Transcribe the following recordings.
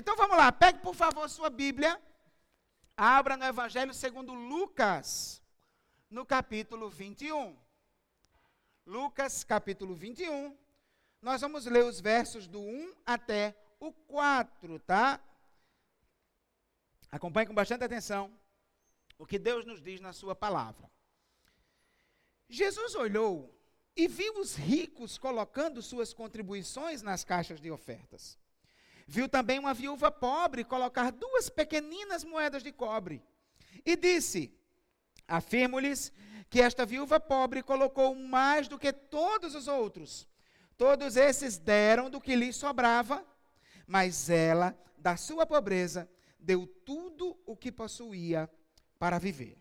Então vamos lá, pegue por favor sua Bíblia, abra no Evangelho segundo Lucas, no capítulo 21. Lucas, capítulo 21. Nós vamos ler os versos do 1 até o 4, tá? Acompanhe com bastante atenção o que Deus nos diz na Sua palavra. Jesus olhou e viu os ricos colocando suas contribuições nas caixas de ofertas. Viu também uma viúva pobre colocar duas pequeninas moedas de cobre. E disse: Afirmo-lhes que esta viúva pobre colocou mais do que todos os outros. Todos esses deram do que lhes sobrava, mas ela, da sua pobreza, deu tudo o que possuía para viver.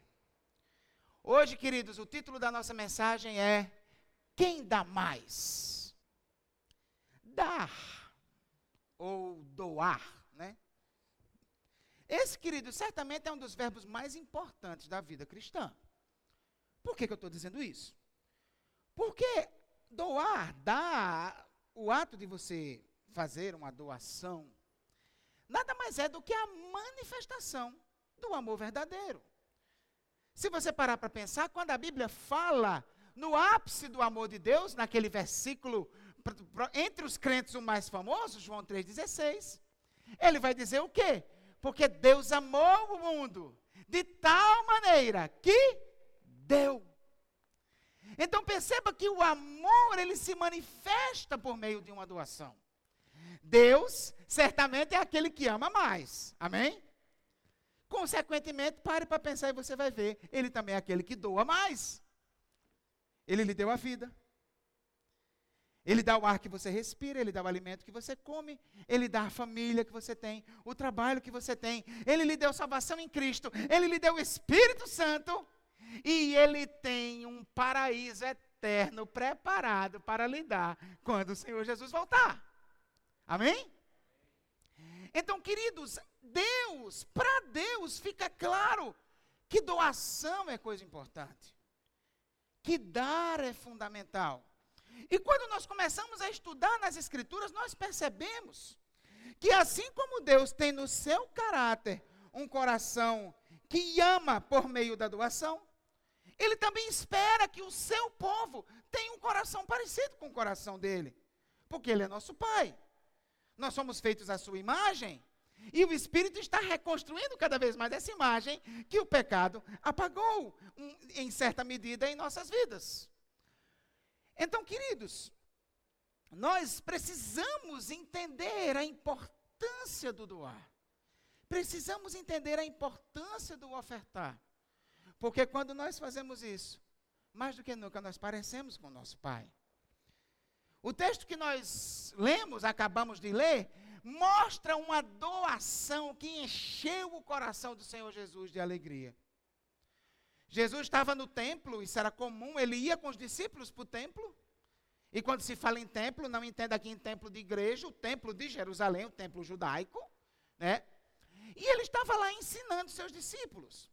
Hoje, queridos, o título da nossa mensagem é Quem dá mais? Dar ou doar, né? Esse, querido, certamente é um dos verbos mais importantes da vida cristã. Por que, que eu estou dizendo isso? Porque doar, dar, o ato de você fazer uma doação, nada mais é do que a manifestação do amor verdadeiro. Se você parar para pensar, quando a Bíblia fala no ápice do amor de Deus, naquele versículo entre os crentes o mais famoso, João 3,16, ele vai dizer o quê? Porque Deus amou o mundo de tal maneira que deu. Então perceba que o amor ele se manifesta por meio de uma doação. Deus certamente é aquele que ama mais. Amém? Consequentemente, pare para pensar e você vai ver. Ele também é aquele que doa mais. Ele lhe deu a vida. Ele dá o ar que você respira, ele dá o alimento que você come, ele dá a família que você tem, o trabalho que você tem, ele lhe deu salvação em Cristo, ele lhe deu o Espírito Santo e ele tem um paraíso eterno preparado para lhe dar quando o Senhor Jesus voltar. Amém? Então, queridos, Deus, para Deus fica claro que doação é coisa importante, que dar é fundamental. E quando nós começamos a estudar nas Escrituras, nós percebemos que assim como Deus tem no seu caráter um coração que ama por meio da doação, Ele também espera que o seu povo tenha um coração parecido com o coração dele, porque Ele é nosso Pai. Nós somos feitos à sua imagem. E o Espírito está reconstruindo cada vez mais essa imagem que o pecado apagou, um, em certa medida, em nossas vidas. Então, queridos, nós precisamos entender a importância do doar. Precisamos entender a importância do ofertar. Porque quando nós fazemos isso, mais do que nunca nós parecemos com nosso Pai. O texto que nós lemos, acabamos de ler, mostra uma doação que encheu o coração do Senhor Jesus de alegria. Jesus estava no templo, isso era comum, ele ia com os discípulos para o templo. E quando se fala em templo, não entenda aqui em templo de igreja, o templo de Jerusalém, o templo judaico, né? E ele estava lá ensinando seus discípulos.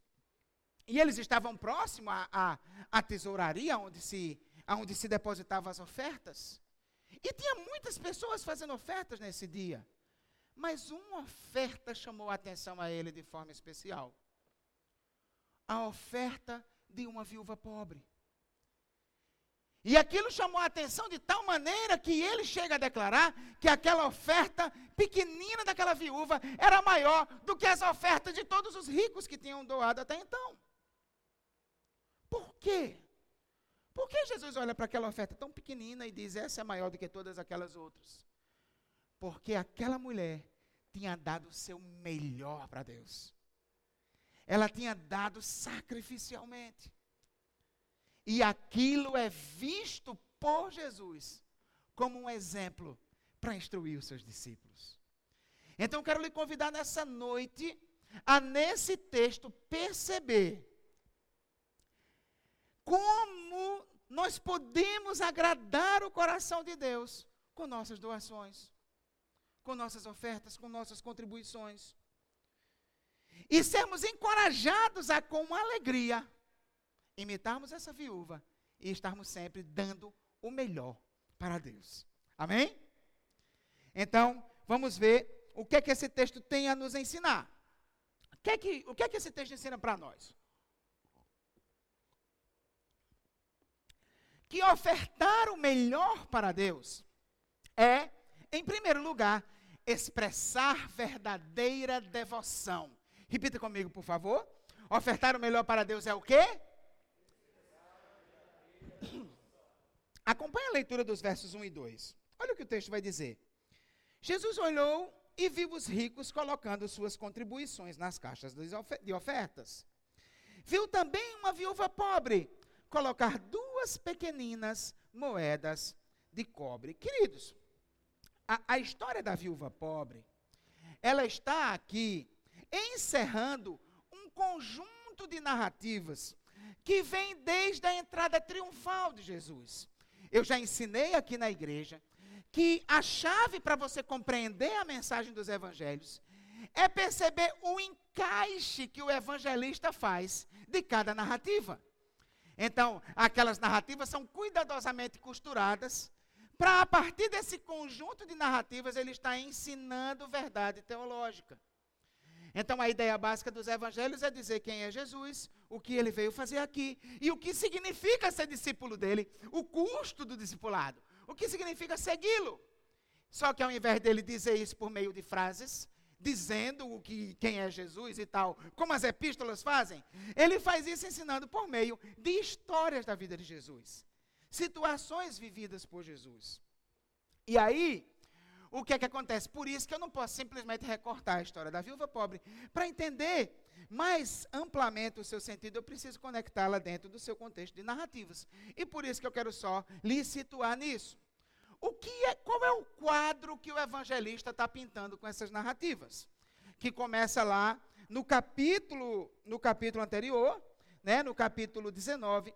E eles estavam próximos à, à, à tesouraria, onde se, onde se depositavam as ofertas. E tinha muitas pessoas fazendo ofertas nesse dia. Mas uma oferta chamou a atenção a ele de forma especial. A oferta de uma viúva pobre. E aquilo chamou a atenção de tal maneira que ele chega a declarar que aquela oferta pequenina daquela viúva era maior do que as ofertas de todos os ricos que tinham doado até então. Por quê? Por que Jesus olha para aquela oferta tão pequenina e diz: essa é maior do que todas aquelas outras? Porque aquela mulher tinha dado o seu melhor para Deus. Ela tinha dado sacrificialmente. E aquilo é visto por Jesus como um exemplo para instruir os seus discípulos. Então quero lhe convidar nessa noite a nesse texto perceber como nós podemos agradar o coração de Deus com nossas doações, com nossas ofertas, com nossas contribuições. E sermos encorajados a, com alegria, imitarmos essa viúva e estarmos sempre dando o melhor para Deus. Amém? Então, vamos ver o que é que esse texto tem a nos ensinar. O que é que, o que, é que esse texto ensina para nós? Que ofertar o melhor para Deus é, em primeiro lugar, expressar verdadeira devoção. Repita comigo, por favor. Ofertar o melhor para Deus é o quê? Acompanhe a leitura dos versos 1 e 2. Olha o que o texto vai dizer. Jesus olhou e viu os ricos colocando suas contribuições nas caixas de ofertas. Viu também uma viúva pobre colocar duas pequeninas moedas de cobre. Queridos, a, a história da viúva pobre, ela está aqui encerrando um conjunto de narrativas que vem desde a entrada triunfal de Jesus. Eu já ensinei aqui na igreja que a chave para você compreender a mensagem dos evangelhos é perceber o encaixe que o evangelista faz de cada narrativa. Então, aquelas narrativas são cuidadosamente costuradas para, a partir desse conjunto de narrativas, ele está ensinando verdade teológica. Então, a ideia básica dos evangelhos é dizer quem é Jesus, o que ele veio fazer aqui e o que significa ser discípulo dele, o custo do discipulado, o que significa segui-lo. Só que ao invés dele dizer isso por meio de frases, dizendo o que quem é Jesus e tal, como as epístolas fazem, ele faz isso ensinando por meio de histórias da vida de Jesus, situações vividas por Jesus. E aí, o que é que acontece? Por isso que eu não posso simplesmente recortar a história da viúva pobre. Para entender mais amplamente o seu sentido, eu preciso conectá-la dentro do seu contexto de narrativas. E por isso que eu quero só lhe situar nisso. O que é, qual é o quadro que o evangelista está pintando com essas narrativas? Que começa lá no capítulo, no capítulo anterior, né, no capítulo 19,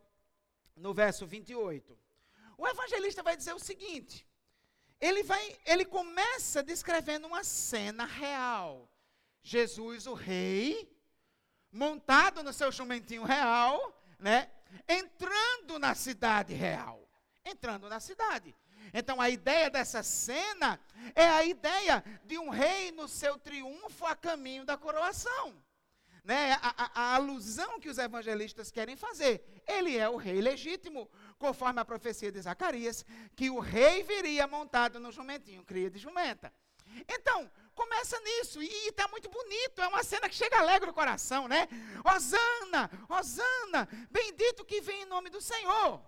no verso 28. O evangelista vai dizer o seguinte: ele vai, ele começa descrevendo uma cena real. Jesus, o rei, montado no seu jumentinho real, né? Entrando na cidade real. Entrando na cidade. Então a ideia dessa cena é a ideia de um rei no seu triunfo a caminho da coroação. Né? A, a, a, alusão que os evangelistas querem fazer. Ele é o rei legítimo, conforme a profecia de Zacarias, que o rei viria montado no jumentinho, cria de jumenta. Então, começa nisso, e está muito bonito, é uma cena que chega alegre o coração, né? Osana, Osana, bendito que vem em nome do Senhor.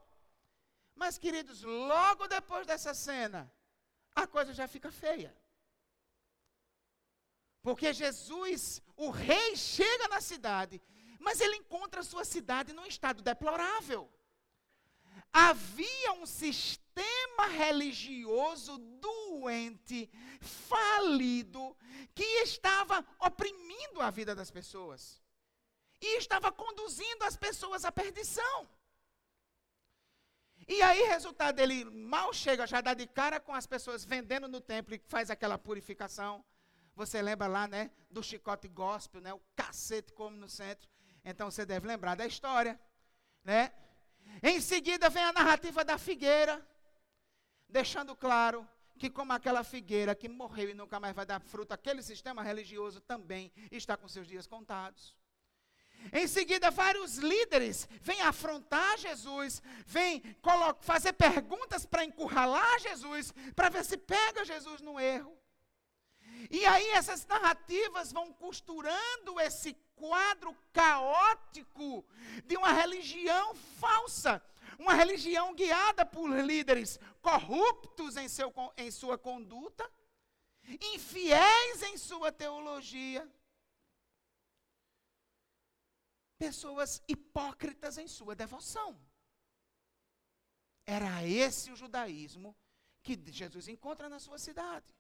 Mas, queridos, logo depois dessa cena, a coisa já fica feia. Porque Jesus, o rei, chega na cidade, mas ele encontra a sua cidade num estado deplorável. Havia um sistema religioso doente, falido, que estava oprimindo a vida das pessoas e estava conduzindo as pessoas à perdição. E aí, resultado, ele mal chega, já dá de cara com as pessoas vendendo no templo e faz aquela purificação. Você lembra lá, né, do chicote gospel, né, o cacete como no centro. Então você deve lembrar da história, né? Em seguida vem a narrativa da figueira, deixando claro que como aquela figueira que morreu e nunca mais vai dar fruto, aquele sistema religioso também está com seus dias contados. Em seguida, vários líderes vêm afrontar Jesus, vêm fazer perguntas para encurralar Jesus, para ver se pega Jesus no erro. E aí essas narrativas vão costurando esse quadro caótico de uma religião falsa, uma religião guiada por líderes corruptos em, seu, em sua conduta, infiéis em sua teologia, pessoas hipócritas em sua devoção. Era esse o judaísmo que Jesus encontra na sua cidade.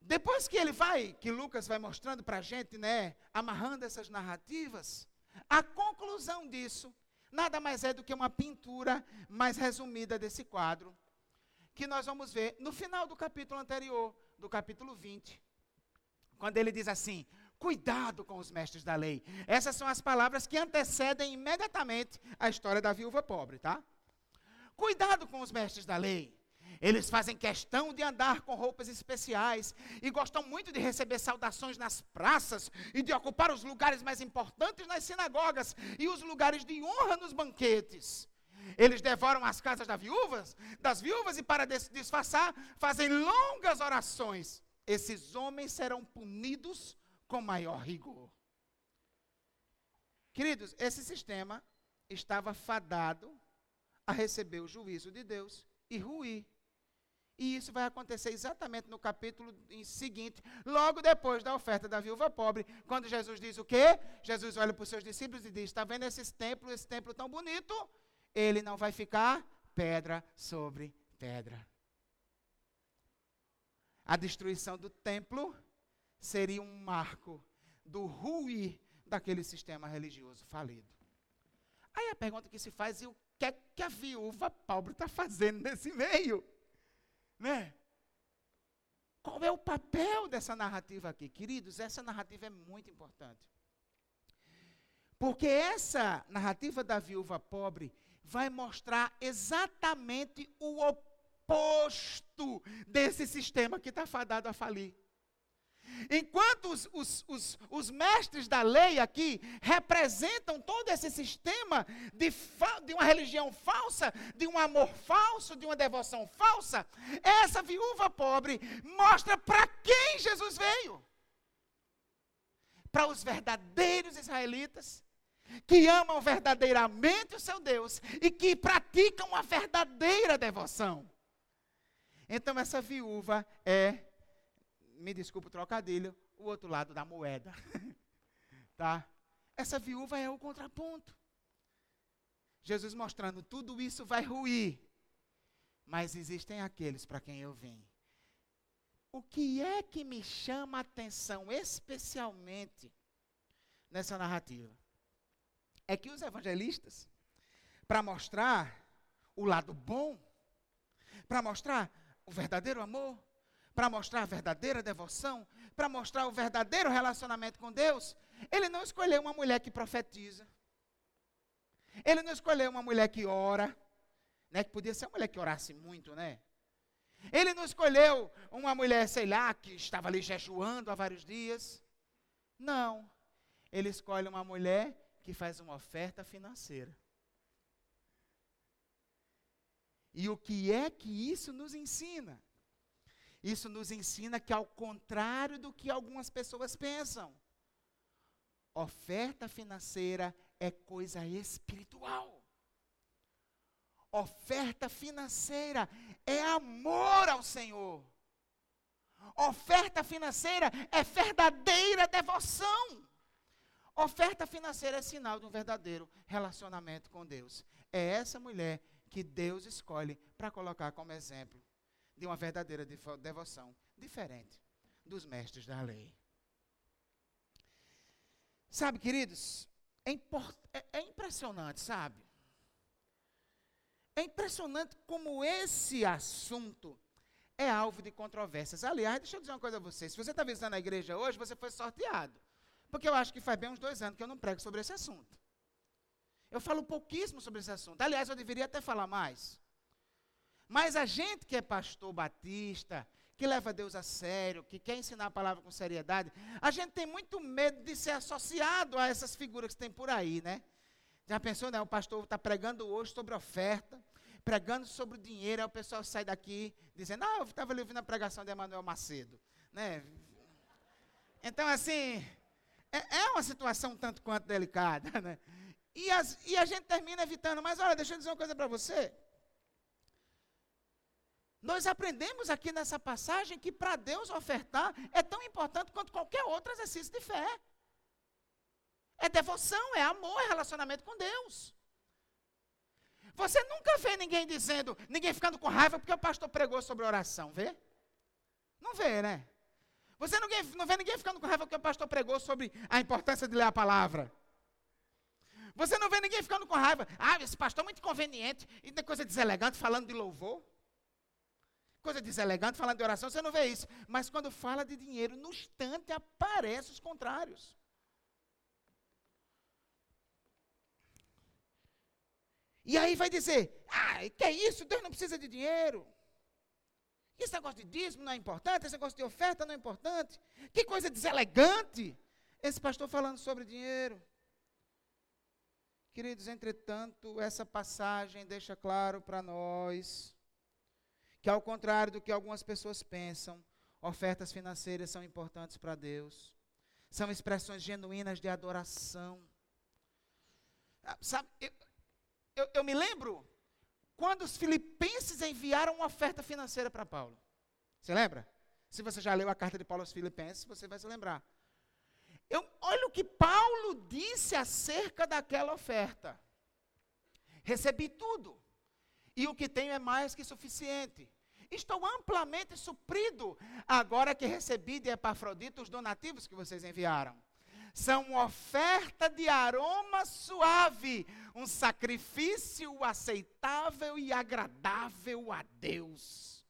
Depois que ele vai, que Lucas vai mostrando para a gente, né, amarrando essas narrativas, a conclusão disso nada mais é do que uma pintura mais resumida desse quadro, que nós vamos ver no final do capítulo anterior, do capítulo 20, quando ele diz assim: Cuidado com os mestres da lei. Essas são as palavras que antecedem imediatamente a história da viúva pobre, tá? Cuidado com os mestres da lei. Eles fazem questão de andar com roupas especiais e gostam muito de receber saudações nas praças e de ocupar os lugares mais importantes nas sinagogas e os lugares de honra nos banquetes. Eles devoram as casas das viúvas, das viúvas e para disfarçar fazem longas orações. Esses homens serão punidos com maior rigor. Queridos, esse sistema estava fadado a receber o juízo de Deus e ruir. E isso vai acontecer exatamente no capítulo seguinte, logo depois da oferta da viúva pobre, quando Jesus diz o quê? Jesus olha para os seus discípulos e diz: Está vendo esse templo, esse templo tão bonito? Ele não vai ficar pedra sobre pedra. A destruição do templo seria um marco do ruir daquele sistema religioso falido. Aí a pergunta que se faz é o que, é que a viúva pobre está fazendo nesse meio? Né? Qual é o papel dessa narrativa aqui? Queridos, essa narrativa é muito importante. Porque essa narrativa da viúva pobre vai mostrar exatamente o oposto desse sistema que está fadado a falir. Enquanto os, os, os, os, mestres da lei aqui representam todo esse sistema de, de uma religião falsa, de um amor falso, de uma devoção falsa, essa viúva pobre mostra para quem Jesus veio. Para os verdadeiros israelitas, que amam verdadeiramente o seu Deus e que praticam a verdadeira devoção. Então, essa viúva é me desculpe o trocadilho, o outro lado da moeda. tá? Essa viúva é o contraponto. Jesus mostrando tudo isso vai ruir. Mas existem aqueles para quem eu vim. O que é que me chama a atenção especialmente nessa narrativa? É que os evangelistas, para mostrar o lado bom, para mostrar o verdadeiro amor, para mostrar a verdadeira devoção, para mostrar o verdadeiro relacionamento com Deus, ele não escolheu uma mulher que profetiza. Ele não escolheu uma mulher que ora, né, que podia ser uma mulher que orasse muito, né? Ele não escolheu uma mulher, sei lá, que estava ali jejuando há vários dias. Não. Ele escolhe uma mulher que faz uma oferta financeira. E o que é que isso nos ensina? Isso nos ensina que, ao contrário do que algumas pessoas pensam, oferta financeira é coisa espiritual. Oferta financeira é amor ao Senhor. Oferta financeira é verdadeira devoção. Oferta financeira é sinal de um verdadeiro relacionamento com Deus. É essa mulher que Deus escolhe para colocar como exemplo de uma verdadeira devoção, diferente dos mestres da lei. Sabe, queridos, é, é, é impressionante, sabe? É impressionante como esse assunto é alvo de controvérsias. Aliás, deixa eu dizer uma coisa a você. Se você está visitando a igreja hoje, você foi sorteado. Porque eu acho que faz bem uns dois anos que eu não prego sobre esse assunto. Eu falo pouquíssimo sobre esse assunto. Aliás, eu deveria até falar mais. Mas a gente que é pastor batista, que leva Deus a sério, que quer ensinar a palavra com seriedade, a gente tem muito medo de ser associado a essas figuras que tem por aí, né? Já pensou, né? O pastor está pregando hoje sobre oferta, pregando sobre dinheiro, aí o pessoal sai daqui dizendo, ah, eu estava ali ouvindo a pregação de Emanuel Macedo, né? Então, assim, é, é uma situação tanto quanto delicada, né? E, as, e a gente termina evitando, mas olha, deixa eu dizer uma coisa para você. Nós aprendemos aqui nessa passagem que para Deus ofertar é tão importante quanto qualquer outro exercício de fé. É devoção, é amor, é relacionamento com Deus. Você nunca vê ninguém dizendo, ninguém ficando com raiva porque o pastor pregou sobre oração, vê? Não vê, né? Você não, não vê ninguém ficando com raiva porque o pastor pregou sobre a importância de ler a palavra. Você não vê ninguém ficando com raiva. Ah, esse pastor é muito inconveniente. E coisa deselegante falando de louvor coisa deselegante, falando de oração, você não vê isso. Mas quando fala de dinheiro, no instante aparecem os contrários. E aí vai dizer: ah, que é isso? Deus não precisa de dinheiro. Esse negócio de dízimo não é importante, esse negócio de oferta não é importante. Que coisa deselegante. Esse pastor falando sobre dinheiro. Queridos, entretanto, essa passagem deixa claro para nós que, ao contrário do que algumas pessoas pensam, ofertas financeiras são importantes para Deus. São expressões genuínas de adoração. Ah, sabe, eu, eu, eu me lembro quando os filipenses enviaram uma oferta financeira para Paulo. Você lembra? Se você já leu a carta de Paulo aos Filipenses, você vai se lembrar. Eu, olha o que Paulo disse acerca daquela oferta. Recebi tudo, e o que tenho é mais que suficiente. Estou amplamente suprido, agora que recebi de Epafrodito os donativos que vocês enviaram são oferta de aroma suave, um sacrifício aceitável e agradável a Deus.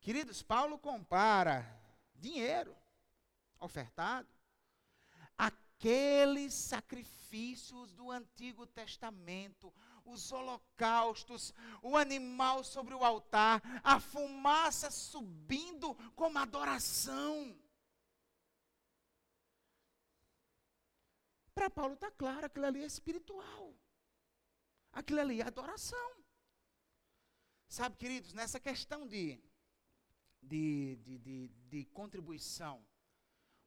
Queridos, Paulo compara dinheiro ofertado aqueles sacrifícios do Antigo Testamento, os holocaustos, o animal sobre o altar, a fumaça subindo como adoração. Para Paulo está claro, aquilo ali é espiritual. Aquilo ali é adoração. Sabe, queridos, nessa questão de, de, de, de, de contribuição,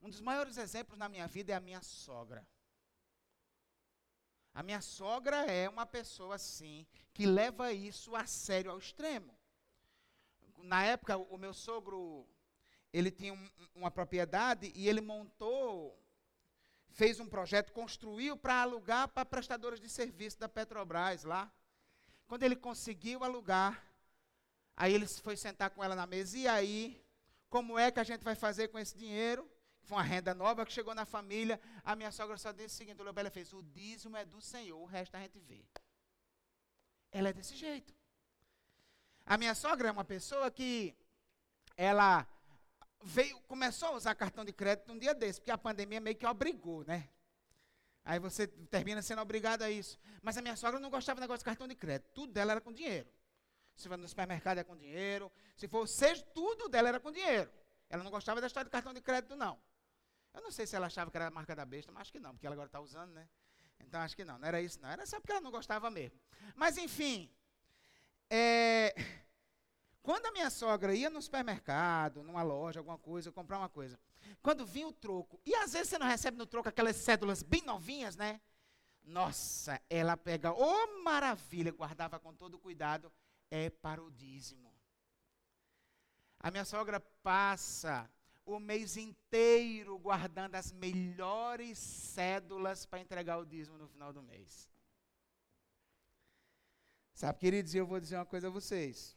um dos maiores exemplos na minha vida é a minha sogra. A minha sogra é uma pessoa assim que leva isso a sério ao extremo. Na época, o meu sogro ele tinha um, uma propriedade e ele montou fez um projeto, construiu para alugar para prestadores de serviço da Petrobras lá. Quando ele conseguiu alugar, aí ele foi sentar com ela na mesa, e aí, como é que a gente vai fazer com esse dinheiro? Foi uma renda nova que chegou na família. A minha sogra só disse o seguinte: o Leobélia fez: o dízimo é do Senhor, o resto a gente vê. Ela é desse jeito. A minha sogra é uma pessoa que ela veio, começou a usar cartão de crédito um dia desse, porque a pandemia meio que obrigou, né? Aí você termina sendo obrigado a isso. Mas a minha sogra não gostava do negócio de cartão de crédito. Tudo dela era com dinheiro. Se for no supermercado é com dinheiro. Se for seja, tudo dela era com dinheiro. Ela não gostava da história de cartão de crédito, não. Eu não sei se ela achava que era a marca da besta, mas acho que não, porque ela agora está usando, né? Então acho que não, não era isso, não. Era só porque ela não gostava mesmo. Mas enfim, é, quando a minha sogra ia no supermercado, numa loja, alguma coisa, comprar uma coisa, quando vinha o troco, e às vezes você não recebe no troco aquelas cédulas bem novinhas, né? Nossa, ela pega, ô oh, maravilha, guardava com todo cuidado, é para o dízimo. A minha sogra passa o mês inteiro guardando as melhores cédulas para entregar o dízimo no final do mês. Sabe, queridos, eu vou dizer uma coisa a vocês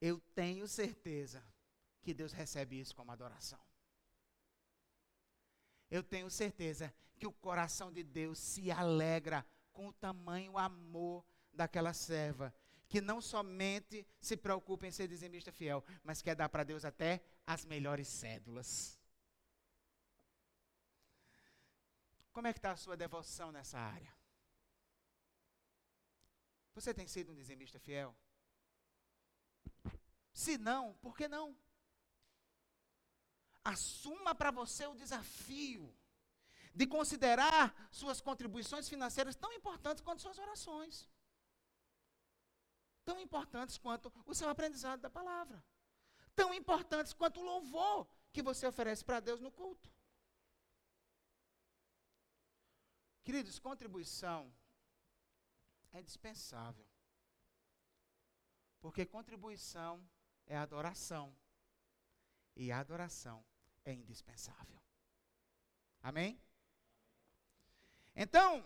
eu tenho certeza que Deus recebe isso como adoração. Eu tenho certeza que o coração de Deus se alegra com o tamanho amor daquela serva, que não somente se preocupa em ser dizimista fiel, mas quer dar para Deus até as melhores cédulas. Como é que está a sua devoção nessa área? Você tem sido um dizimista fiel? Se não, por que não? Assuma para você o desafio de considerar suas contribuições financeiras tão importantes quanto suas orações. Tão importantes quanto o seu aprendizado da palavra. Tão importantes quanto o louvor que você oferece para Deus no culto. Queridos, contribuição é indispensável. Porque contribuição é adoração. E adoração é indispensável. Amém? Então,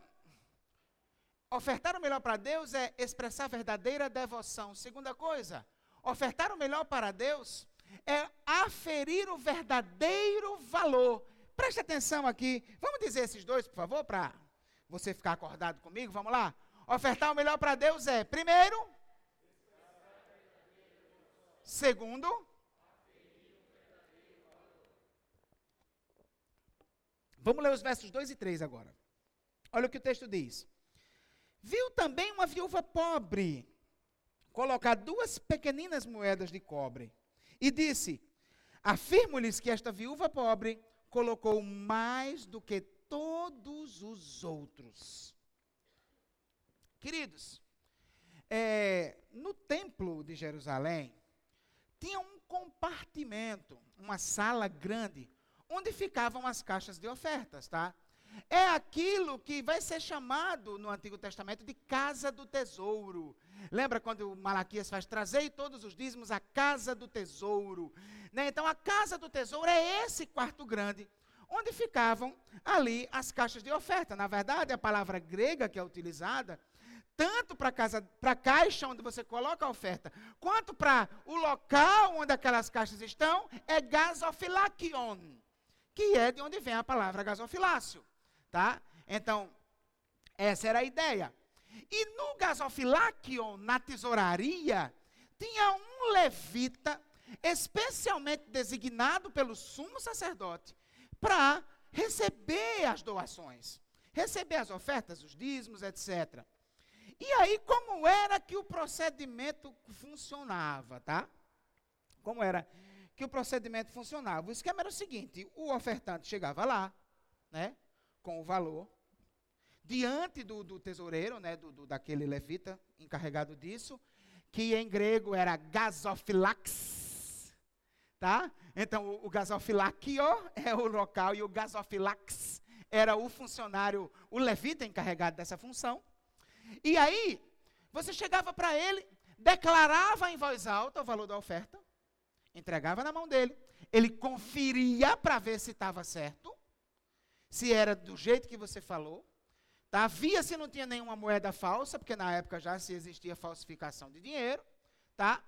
ofertar o melhor para Deus é expressar verdadeira devoção. Segunda coisa, ofertar o melhor para Deus é aferir o verdadeiro valor. Preste atenção aqui. Vamos dizer esses dois, por favor, para você ficar acordado comigo? Vamos lá? Ofertar o melhor para Deus é, primeiro, Segundo, vamos ler os versos 2 e 3 agora. Olha o que o texto diz. Viu também uma viúva pobre, colocar duas pequeninas moedas de cobre. E disse: Afirmo-lhes que esta viúva pobre colocou mais do que todos os outros. Queridos, é, no templo de Jerusalém, tinha um compartimento, uma sala grande, onde ficavam as caixas de ofertas, tá? É aquilo que vai ser chamado no Antigo Testamento de casa do tesouro. Lembra quando Malaquias faz trazer todos os dízimos à casa do tesouro? Né? Então, a casa do tesouro é esse quarto grande, onde ficavam ali as caixas de oferta. Na verdade, a palavra grega que é utilizada, tanto para a caixa onde você coloca a oferta, quanto para o local onde aquelas caixas estão, é gasofilakion, que é de onde vem a palavra gasofilácio. Tá? Então, essa era a ideia. E no gasofilakion, na tesouraria, tinha um levita especialmente designado pelo sumo sacerdote para receber as doações, receber as ofertas, os dízimos, etc. E aí, como era que o procedimento funcionava, tá? Como era que o procedimento funcionava? O esquema era o seguinte: o ofertante chegava lá, né, com o valor, diante do, do tesoureiro, né, do, do, daquele levita encarregado disso, que em grego era gasofilax, tá? Então, o, o gasofilakio é o local e o gasofilax era o funcionário, o levita encarregado dessa função. E aí, você chegava para ele, declarava em voz alta o valor da oferta, entregava na mão dele, ele conferia para ver se estava certo, se era do jeito que você falou, Tá? Via se não tinha nenhuma moeda falsa, porque na época já se existia falsificação de dinheiro. Tá?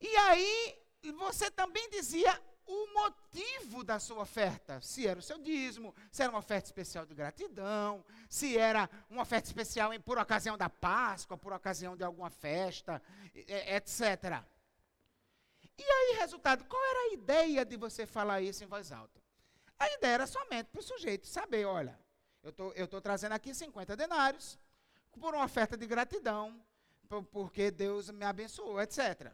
E aí você também dizia o motivo da sua oferta. Se era o seu dízimo, se era uma oferta especial de gratidão, se era uma oferta especial em, por ocasião da Páscoa, por ocasião de alguma festa, etc. E aí, resultado, qual era a ideia de você falar isso em voz alta? A ideia era somente para o sujeito saber, olha, eu tô, estou trazendo aqui 50 denários por uma oferta de gratidão, porque Deus me abençoou, etc.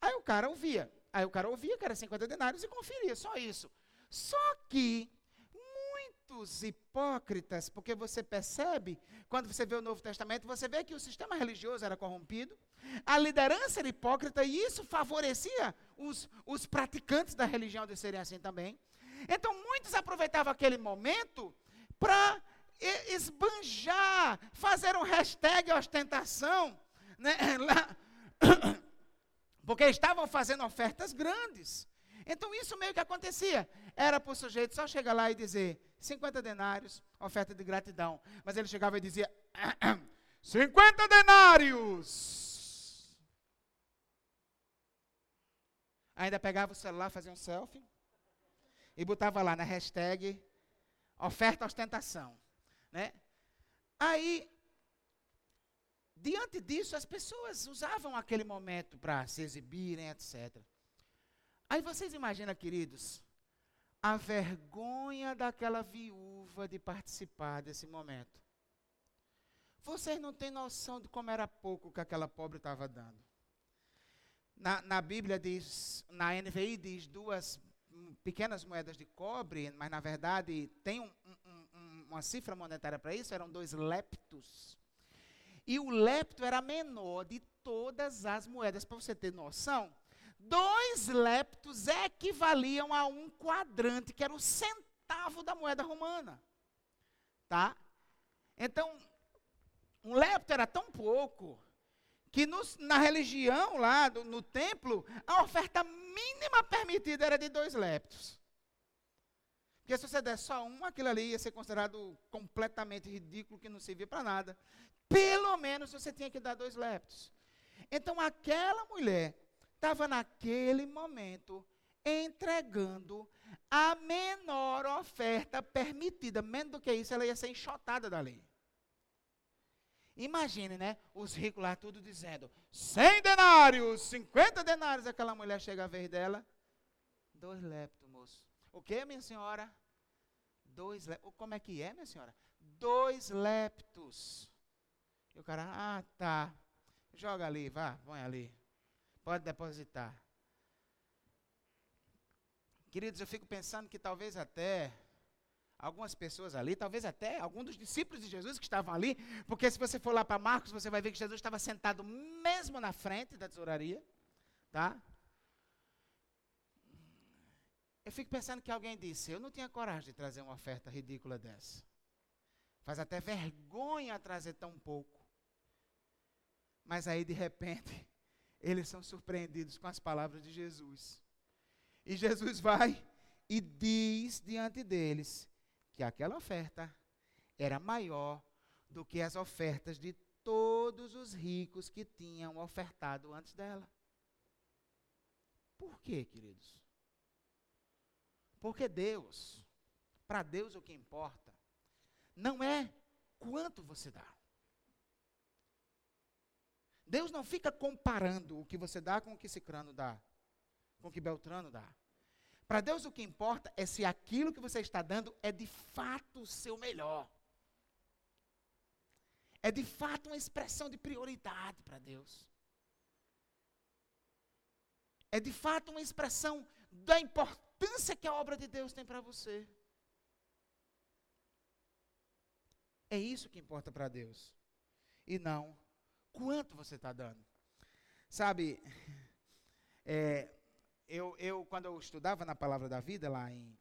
Aí o cara ouvia. Aí o cara ouvia que era 50 denários e conferia, só isso. Só que muitos hipócritas, porque você percebe, quando você vê o Novo Testamento, você vê que o sistema religioso era corrompido, a liderança era hipócrita e isso favorecia os, os praticantes da religião de serem assim também. Então muitos aproveitavam aquele momento para esbanjar, fazer um hashtag ostentação, né, porque estavam fazendo ofertas grandes. Então isso meio que acontecia. Era para o sujeito só chegar lá e dizer 50 denários, oferta de gratidão. Mas ele chegava e dizia 50 denários. Ainda pegava o celular, fazia um selfie e botava lá na hashtag Oferta ostentação. Né? Aí, diante disso, as pessoas usavam aquele momento para se exibirem, etc. Aí vocês imaginam, queridos, a vergonha daquela viúva de participar desse momento. Vocês não têm noção de como era pouco que aquela pobre estava dando. Na, na Bíblia diz, na NVI diz duas pequenas moedas de cobre, mas na verdade tem um, um, uma cifra monetária para isso, eram dois leptos. E o lepto era menor de todas as moedas, para você ter noção. Dois leptos equivaliam a um quadrante, que era o centavo da moeda romana. Tá? Então, um lepto era tão pouco que na religião lá, do, no templo, a oferta mínima permitida era de dois leptos. Porque se você der só um, aquilo ali ia ser considerado completamente ridículo, que não servia para nada. Pelo menos você tinha que dar dois leptos. Então aquela mulher estava naquele momento entregando a menor oferta permitida. Menos do que isso, ela ia ser enxotada da lei. Imagine, né? Os ricos lá tudo dizendo: 100 denários, 50 denários. Aquela mulher chega a vez dela. Dois leptos, moço. O que, minha senhora? Dois leptos. Como é que é, minha senhora? Dois leptos. E o cara, ah, tá. Joga ali, vá, põe ali. Pode depositar. Queridos, eu fico pensando que talvez até algumas pessoas ali, talvez até algum dos discípulos de Jesus que estavam ali, porque se você for lá para Marcos, você vai ver que Jesus estava sentado mesmo na frente da tesouraria, tá? Eu fico pensando que alguém disse: Eu não tinha coragem de trazer uma oferta ridícula dessa. Faz até vergonha trazer tão pouco. Mas aí, de repente, eles são surpreendidos com as palavras de Jesus. E Jesus vai e diz diante deles que aquela oferta era maior do que as ofertas de todos os ricos que tinham ofertado antes dela. Por quê, queridos? Porque Deus, para Deus o que importa, não é quanto você dá. Deus não fica comparando o que você dá com o que Cicrano dá, com o que Beltrano dá. Para Deus o que importa é se aquilo que você está dando é de fato o seu melhor. É de fato uma expressão de prioridade para Deus. É de fato uma expressão da importância que a obra de Deus tem para você. É isso que importa para Deus. E não quanto você está dando. Sabe, é, eu, eu, quando eu estudava na Palavra da Vida, lá em,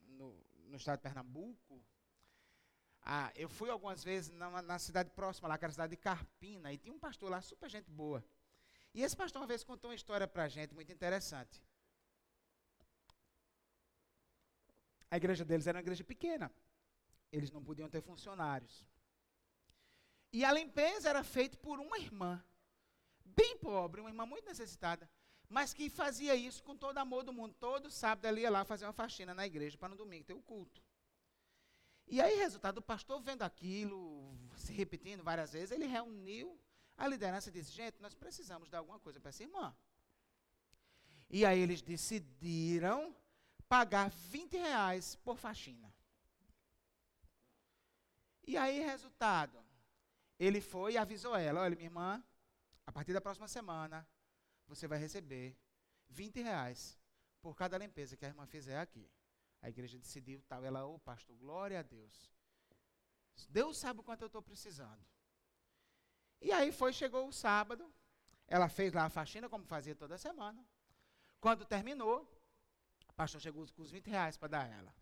no, no estado de Pernambuco, ah, eu fui algumas vezes na, na, cidade próxima, lá, que era a cidade de Carpina, e tinha um pastor lá, super gente boa. E esse pastor uma vez contou uma história para a gente, muito interessante. A igreja deles era uma igreja pequena. Eles não podiam ter funcionários. E a limpeza era feita por uma irmã, bem pobre, uma irmã muito necessitada, mas que fazia isso com todo amor do mundo. Todo sábado ela ia lá fazer uma faxina na igreja para no domingo ter o culto. E aí, resultado, o pastor vendo aquilo, se repetindo várias vezes, ele reuniu a liderança e disse: Gente, nós precisamos dar alguma coisa para essa irmã. E aí eles decidiram pagar 20 reais por faxina. E aí, resultado, ele foi e avisou ela: Olha, minha irmã, a partir da próxima semana, você vai receber 20 reais por cada limpeza que a irmã fizer aqui. A igreja decidiu tal. Ela, ô oh, pastor, glória a Deus. Deus sabe quanto eu estou precisando. E aí foi, chegou o sábado. Ela fez lá a faxina, como fazia toda semana. Quando terminou, o pastor chegou com os 20 reais para dar a ela.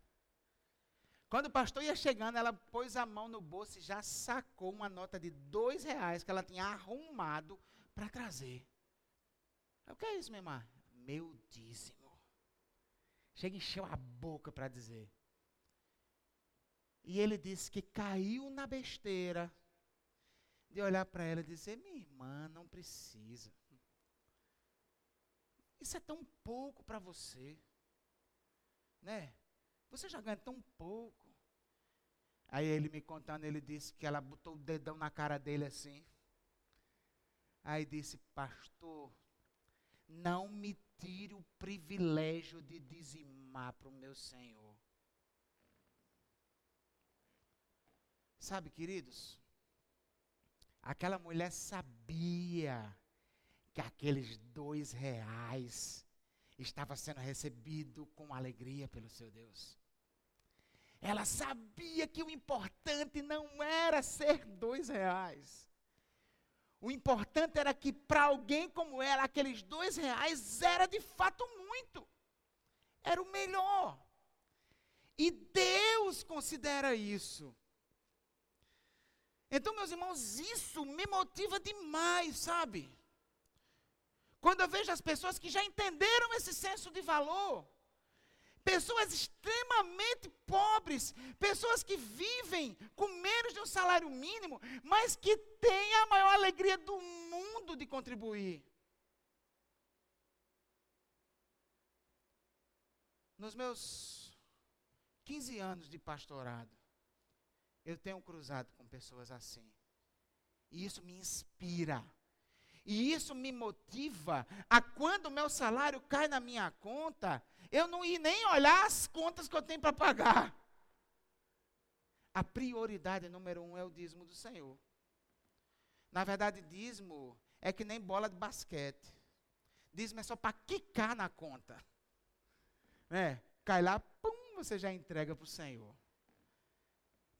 Quando o pastor ia chegando, ela pôs a mão no bolso e já sacou uma nota de dois reais que ela tinha arrumado para trazer. O que é isso, minha irmã? Meu dízimo. Chega e encheu a boca para dizer. E ele disse que caiu na besteira de olhar para ela e dizer: Minha irmã, não precisa. Isso é tão pouco para você. Né? Você já ganha tão pouco. Aí ele me contando, ele disse que ela botou o dedão na cara dele assim. Aí disse, pastor, não me tire o privilégio de dizimar para o meu Senhor. Sabe, queridos, aquela mulher sabia que aqueles dois reais estava sendo recebido com alegria pelo seu Deus. Ela sabia que o importante não era ser dois reais. O importante era que para alguém como ela, aqueles dois reais era de fato muito. Era o melhor. E Deus considera isso. Então, meus irmãos, isso me motiva demais, sabe? Quando eu vejo as pessoas que já entenderam esse senso de valor, pessoas extremamente pobres, pessoas que vivem com menos de um salário mínimo, mas que têm a maior alegria do mundo de contribuir. Nos meus 15 anos de pastorado, eu tenho cruzado com pessoas assim. E isso me inspira. E isso me motiva a quando o meu salário cai na minha conta, eu não ir nem olhar as contas que eu tenho para pagar. A prioridade número um é o dízimo do Senhor. Na verdade, dízimo é que nem bola de basquete. Dízimo é só para quicar na conta. É, cai lá, pum, você já entrega para o Senhor.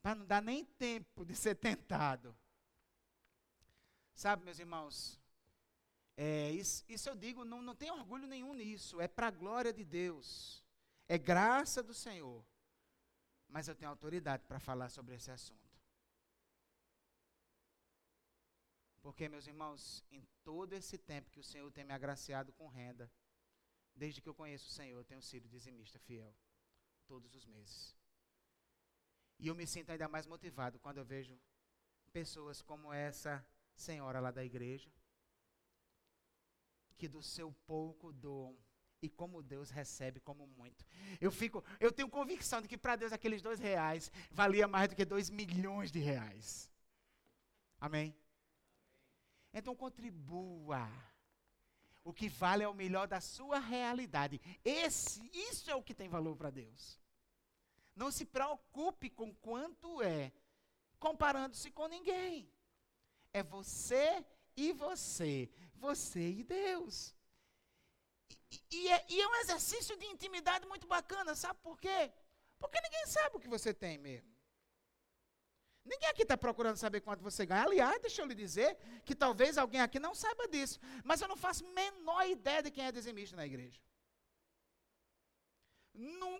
Para não dar nem tempo de ser tentado. Sabe, meus irmãos, é, isso, isso, eu digo, não, não tem orgulho nenhum nisso. É para a glória de Deus. É graça do Senhor. Mas eu tenho autoridade para falar sobre esse assunto. Porque, meus irmãos, em todo esse tempo que o Senhor tem me agraciado com renda, desde que eu conheço o Senhor, eu tenho sido dizimista fiel. Todos os meses. E eu me sinto ainda mais motivado quando eu vejo pessoas como essa senhora lá da igreja, que do seu pouco doam e como Deus recebe como muito. Eu fico, eu tenho convicção de que para Deus aqueles dois reais valia mais do que dois milhões de reais. Amém? Então contribua. O que vale é o melhor da sua realidade. Esse, isso é o que tem valor para Deus. Não se preocupe com quanto é, comparando-se com ninguém. É você e você, você e Deus. E, e, é, e é um exercício de intimidade muito bacana, sabe por quê? Porque ninguém sabe o que você tem mesmo. Ninguém aqui está procurando saber quanto você ganha. Aliás, deixa eu lhe dizer que talvez alguém aqui não saiba disso. Mas eu não faço menor ideia de quem é dizimista na igreja.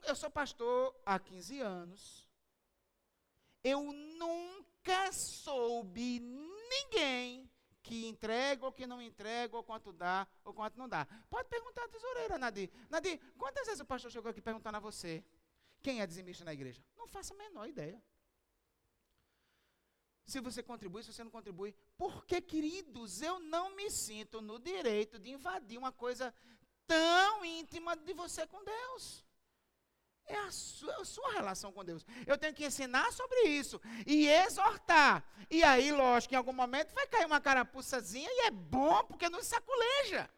Eu sou pastor há 15 anos. Eu nunca soube ninguém que entrega ou que não entrega, ou quanto dá, ou quanto não dá. Pode perguntar à tesoureira, Nadir. Nadir, quantas vezes o pastor chegou aqui perguntando a você quem é dizimista na igreja? Não faço a menor ideia. Se você contribui, se você não contribui. Porque, queridos, eu não me sinto no direito de invadir uma coisa tão íntima de você com Deus. É a, sua, a sua, relação com Deus. Eu tenho que ensinar sobre isso e exortar. E aí, lógico, em algum momento vai cair uma carapuçazinha e é bom porque não saculeja.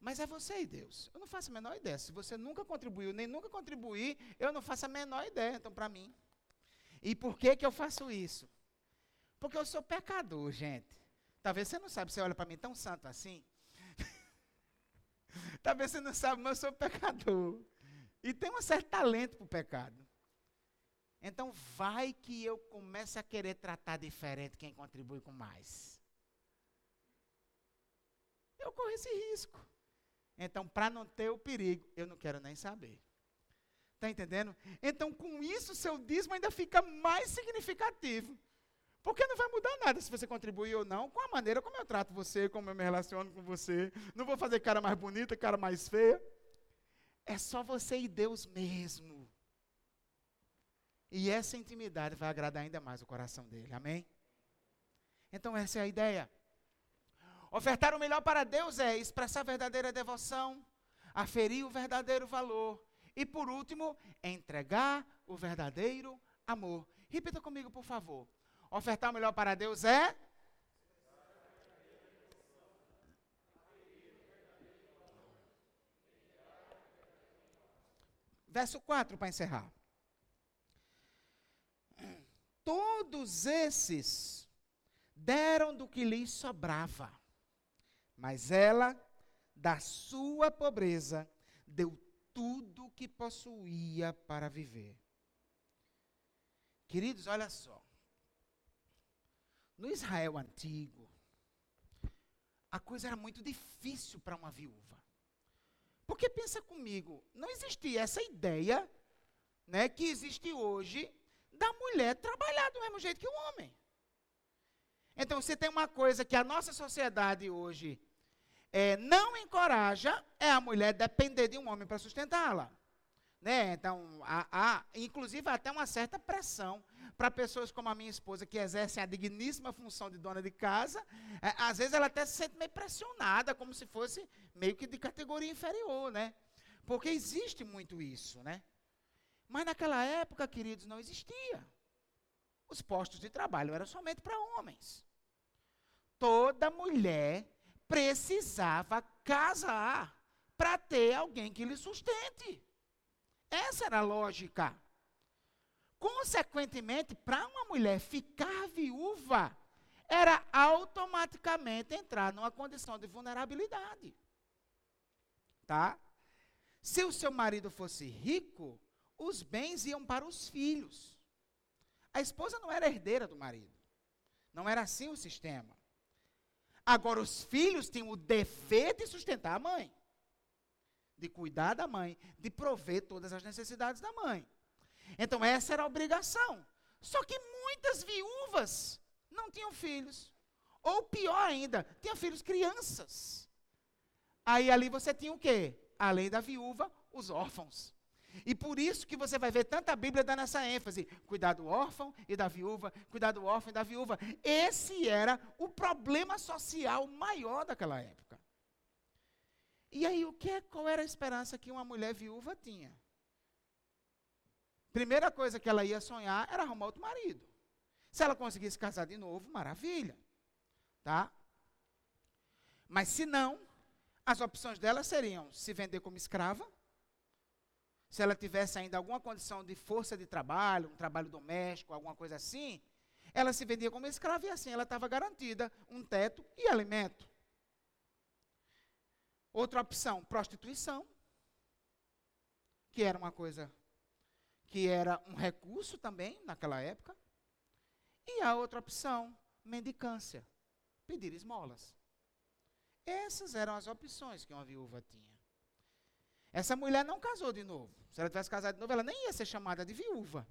Mas é você e Deus. Eu não faço a menor ideia. Se você nunca contribuiu, nem nunca contribuir, eu não faço a menor ideia, então, para mim. E por que, que eu faço isso? Porque eu sou pecador, gente. Talvez você não sabe, você olha para mim tão santo assim. Talvez você não sabe, mas eu sou pecador. E tenho um certo talento para o pecado. Então, vai que eu comece a querer tratar diferente quem contribui com mais. Eu corro esse risco. Então, para não ter o perigo, eu não quero nem saber. Está entendendo? Então, com isso, seu dízimo ainda fica mais significativo. Porque não vai mudar nada se você contribuir ou não, com a maneira como eu trato você, como eu me relaciono com você. Não vou fazer cara mais bonita, cara mais feia. É só você e Deus mesmo. E essa intimidade vai agradar ainda mais o coração dele. Amém? Então, essa é a ideia. Ofertar o melhor para Deus é expressar verdadeira devoção, aferir o verdadeiro valor e, por último, entregar o verdadeiro amor. Repita comigo, por favor. Ofertar o melhor para Deus é. Verso 4 para encerrar. Todos esses deram do que lhes sobrava mas ela, da sua pobreza, deu tudo o que possuía para viver. Queridos, olha só. No Israel antigo, a coisa era muito difícil para uma viúva. Porque pensa comigo, não existia essa ideia, né, que existe hoje da mulher trabalhar do mesmo jeito que o homem. Então, você tem uma coisa que a nossa sociedade hoje é, não encoraja é a mulher depender de um homem para sustentá-la. Né? Então, há, há, inclusive, até uma certa pressão para pessoas como a minha esposa, que exercem a digníssima função de dona de casa. É, às vezes ela até se sente meio pressionada, como se fosse meio que de categoria inferior, né? Porque existe muito isso, né? Mas naquela época, queridos, não existia. Os postos de trabalho eram somente para homens. Toda mulher precisava casar para ter alguém que lhe sustente. Essa era a lógica. Consequentemente, para uma mulher ficar viúva, era automaticamente entrar numa condição de vulnerabilidade. Tá? Se o seu marido fosse rico, os bens iam para os filhos. A esposa não era herdeira do marido. Não era assim o sistema. Agora, os filhos tinham o dever de sustentar a mãe, de cuidar da mãe, de prover todas as necessidades da mãe. Então, essa era a obrigação. Só que muitas viúvas não tinham filhos. Ou pior ainda, tinham filhos crianças. Aí ali você tinha o quê? Além da viúva, os órfãos. E por isso que você vai ver tanta Bíblia dando essa ênfase: cuidar do órfão e da viúva, cuidar do órfão e da viúva. Esse era o problema social maior daquela época. E aí, o que, qual era a esperança que uma mulher viúva tinha? Primeira coisa que ela ia sonhar era arrumar outro marido. Se ela conseguisse casar de novo, maravilha. Tá? Mas se não, as opções dela seriam se vender como escrava, se ela tivesse ainda alguma condição de força de trabalho, um trabalho doméstico, alguma coisa assim, ela se vendia como escrava e assim ela estava garantida um teto e alimento. Outra opção, prostituição, que era uma coisa que era um recurso também naquela época. E a outra opção, mendicância, pedir esmolas. Essas eram as opções que uma viúva tinha. Essa mulher não casou de novo. Se ela tivesse casado de novo, ela nem ia ser chamada de viúva.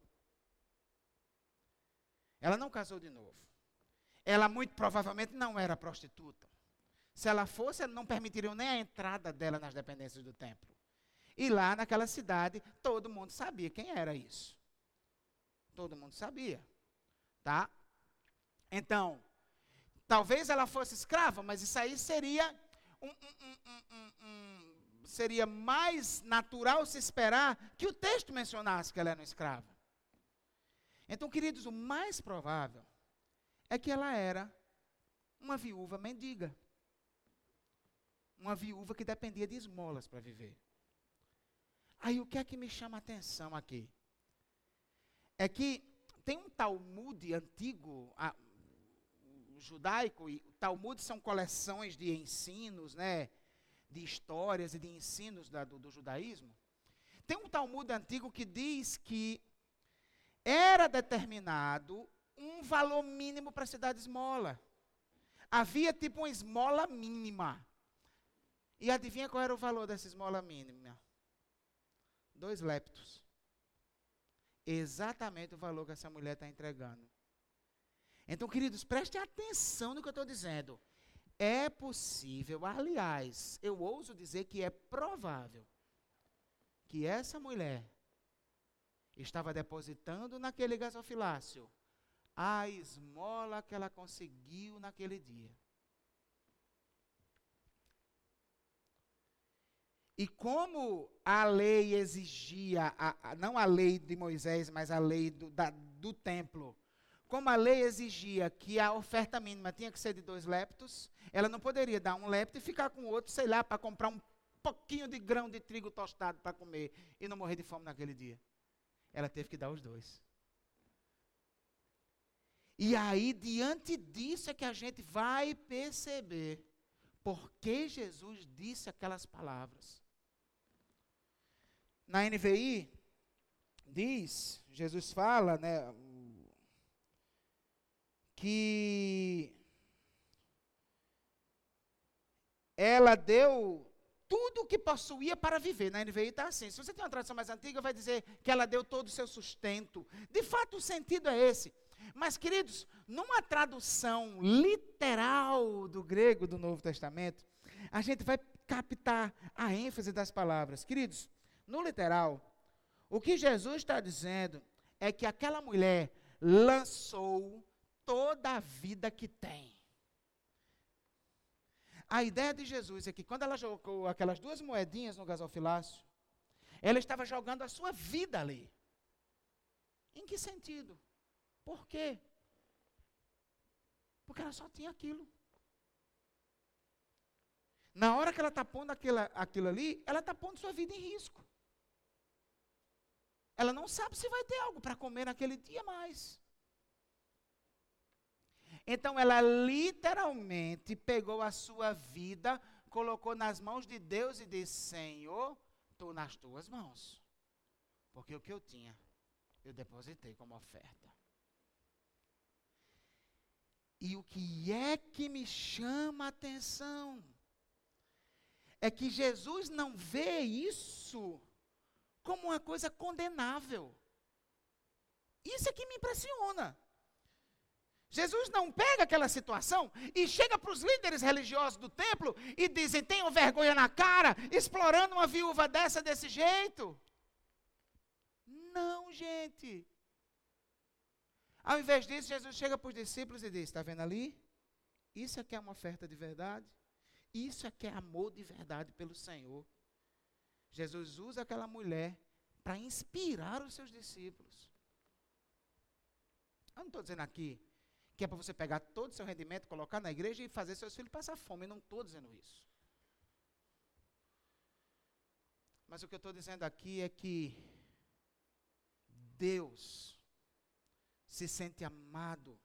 Ela não casou de novo. Ela muito provavelmente não era prostituta. Se ela fosse, não permitiriam nem a entrada dela nas dependências do templo. E lá naquela cidade, todo mundo sabia quem era isso. Todo mundo sabia. Tá? Então, talvez ela fosse escrava, mas isso aí seria um, um, um, seria mais natural se esperar que o texto mencionasse que ela era uma escrava. Então, queridos, o mais provável é que ela era uma viúva mendiga. Uma viúva que dependia de esmolas para viver. Aí o que é que me chama a atenção aqui? É que tem um Talmud antigo, a, judaico, e Talmud são coleções de ensinos, né, de histórias e de ensinos da, do, do judaísmo. Tem um Talmud antigo que diz que era determinado um valor mínimo para se dar de esmola. Havia tipo uma esmola mínima. E adivinha qual era o valor dessa esmola mínima? dois leptos. Exatamente o valor que essa mulher está entregando. Então, queridos, prestem atenção no que eu estou dizendo. É possível, aliás, eu ouso dizer que é provável que essa mulher estava depositando naquele gasofilácio a esmola que ela conseguiu naquele dia. E como a lei exigia, a, a, não a lei de Moisés, mas a lei do, da, do templo, como a lei exigia que a oferta mínima tinha que ser de dois leptos, ela não poderia dar um lepto e ficar com o outro, sei lá, para comprar um pouquinho de grão de trigo tostado para comer e não morrer de fome naquele dia. Ela teve que dar os dois. E aí, diante disso, é que a gente vai perceber por que Jesus disse aquelas palavras. Na NVI, diz, Jesus fala, né, que ela deu tudo o que possuía para viver. Na NVI está assim. Se você tem uma tradução mais antiga, vai dizer que ela deu todo o seu sustento. De fato, o sentido é esse. Mas, queridos, numa tradução literal do grego do Novo Testamento, a gente vai captar a ênfase das palavras. Queridos, no literal, o que Jesus está dizendo é que aquela mulher lançou toda a vida que tem. A ideia de Jesus é que quando ela jogou aquelas duas moedinhas no gasofilácio, ela estava jogando a sua vida ali. Em que sentido? Por quê? Porque ela só tinha aquilo. Na hora que ela está pondo aquilo, aquilo ali, ela está pondo sua vida em risco. Ela não sabe se vai ter algo para comer naquele dia mais. Então ela literalmente pegou a sua vida, colocou nas mãos de Deus e disse: Senhor, estou nas tuas mãos. Porque o que eu tinha, eu depositei como oferta. E o que é que me chama a atenção? É que Jesus não vê isso como uma coisa condenável. Isso é que me impressiona. Jesus não pega aquela situação e chega para os líderes religiosos do templo e dizem: tenham vergonha na cara, explorando uma viúva dessa desse jeito. Não, gente. Ao invés disso, Jesus chega para os discípulos e diz: Está vendo ali? Isso aqui é uma oferta de verdade. Isso aqui é amor de verdade pelo Senhor. Jesus usa aquela mulher para inspirar os seus discípulos. Eu não estou dizendo aqui que é para você pegar todo o seu rendimento, colocar na igreja e fazer seus filhos passar fome. Não estou dizendo isso. Mas o que eu estou dizendo aqui é que Deus se sente amado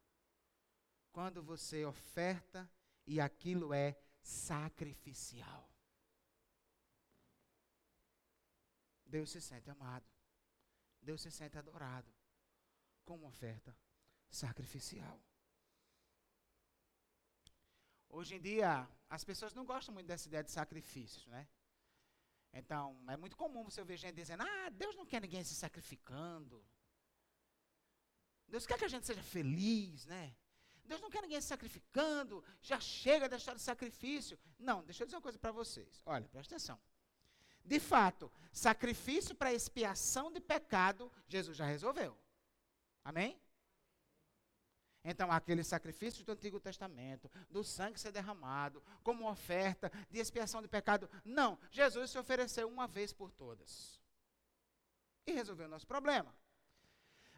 quando você oferta e aquilo é sacrificial. Deus se sente amado. Deus se sente adorado com uma oferta sacrificial. Hoje em dia, as pessoas não gostam muito dessa ideia de sacrifícios, né? Então, é muito comum você ouvir gente dizendo: Ah, Deus não quer ninguém se sacrificando. Deus quer que a gente seja feliz, né? Deus não quer ninguém se sacrificando, já chega da história de sacrifício. Não, deixa eu dizer uma coisa para vocês. Olha, presta atenção. De fato, sacrifício para expiação de pecado, Jesus já resolveu. Amém? Então, aquele sacrifício do Antigo Testamento, do sangue ser derramado, como oferta de expiação de pecado, não. Jesus se ofereceu uma vez por todas. E resolveu o nosso problema.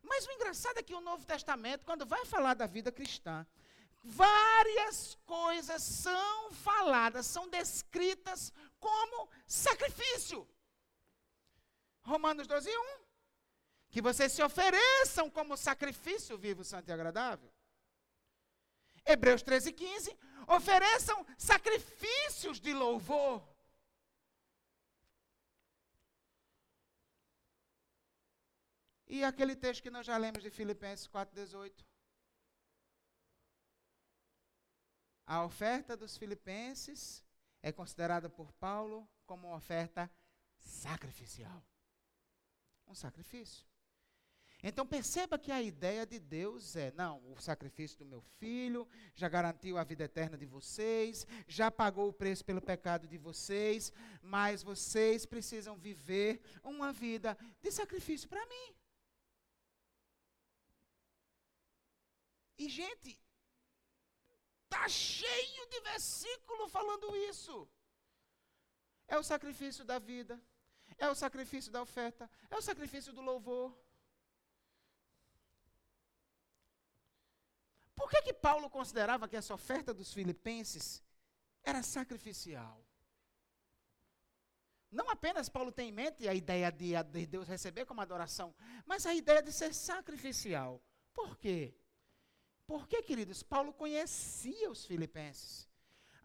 Mas o engraçado é que o Novo Testamento, quando vai falar da vida cristã, várias coisas são faladas, são descritas como sacrifício. Romanos 12, 1. Que vocês se ofereçam como sacrifício vivo, santo e agradável. Hebreus 13, 15. Ofereçam sacrifícios de louvor. E aquele texto que nós já lemos de Filipenses 4,18. A oferta dos filipenses é considerada por Paulo como uma oferta sacrificial. Um sacrifício. Então perceba que a ideia de Deus é: não, o sacrifício do meu filho já garantiu a vida eterna de vocês, já pagou o preço pelo pecado de vocês, mas vocês precisam viver uma vida de sacrifício para mim. E gente, tá cheio de versículo falando isso. É o sacrifício da vida, é o sacrifício da oferta, é o sacrifício do louvor. Por que, que Paulo considerava que essa oferta dos filipenses era sacrificial? Não apenas Paulo tem em mente a ideia de, de Deus receber como adoração, mas a ideia de ser sacrificial. Por quê? Porque, queridos, Paulo conhecia os filipenses.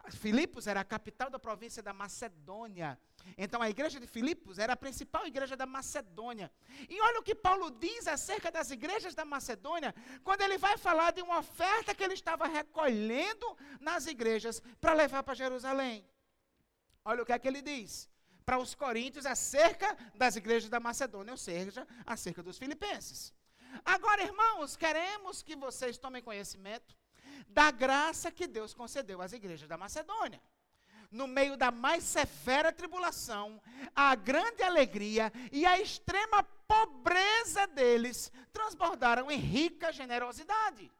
Filipos era a capital da província da Macedônia. Então a igreja de Filipos era a principal igreja da Macedônia. E olha o que Paulo diz acerca das igrejas da Macedônia, quando ele vai falar de uma oferta que ele estava recolhendo nas igrejas para levar para Jerusalém. Olha o que é que ele diz para os coríntios acerca das igrejas da Macedônia, ou seja, acerca dos filipenses. Agora, irmãos, queremos que vocês tomem conhecimento da graça que Deus concedeu às igrejas da Macedônia. No meio da mais severa tribulação, a grande alegria e a extrema pobreza deles transbordaram em rica generosidade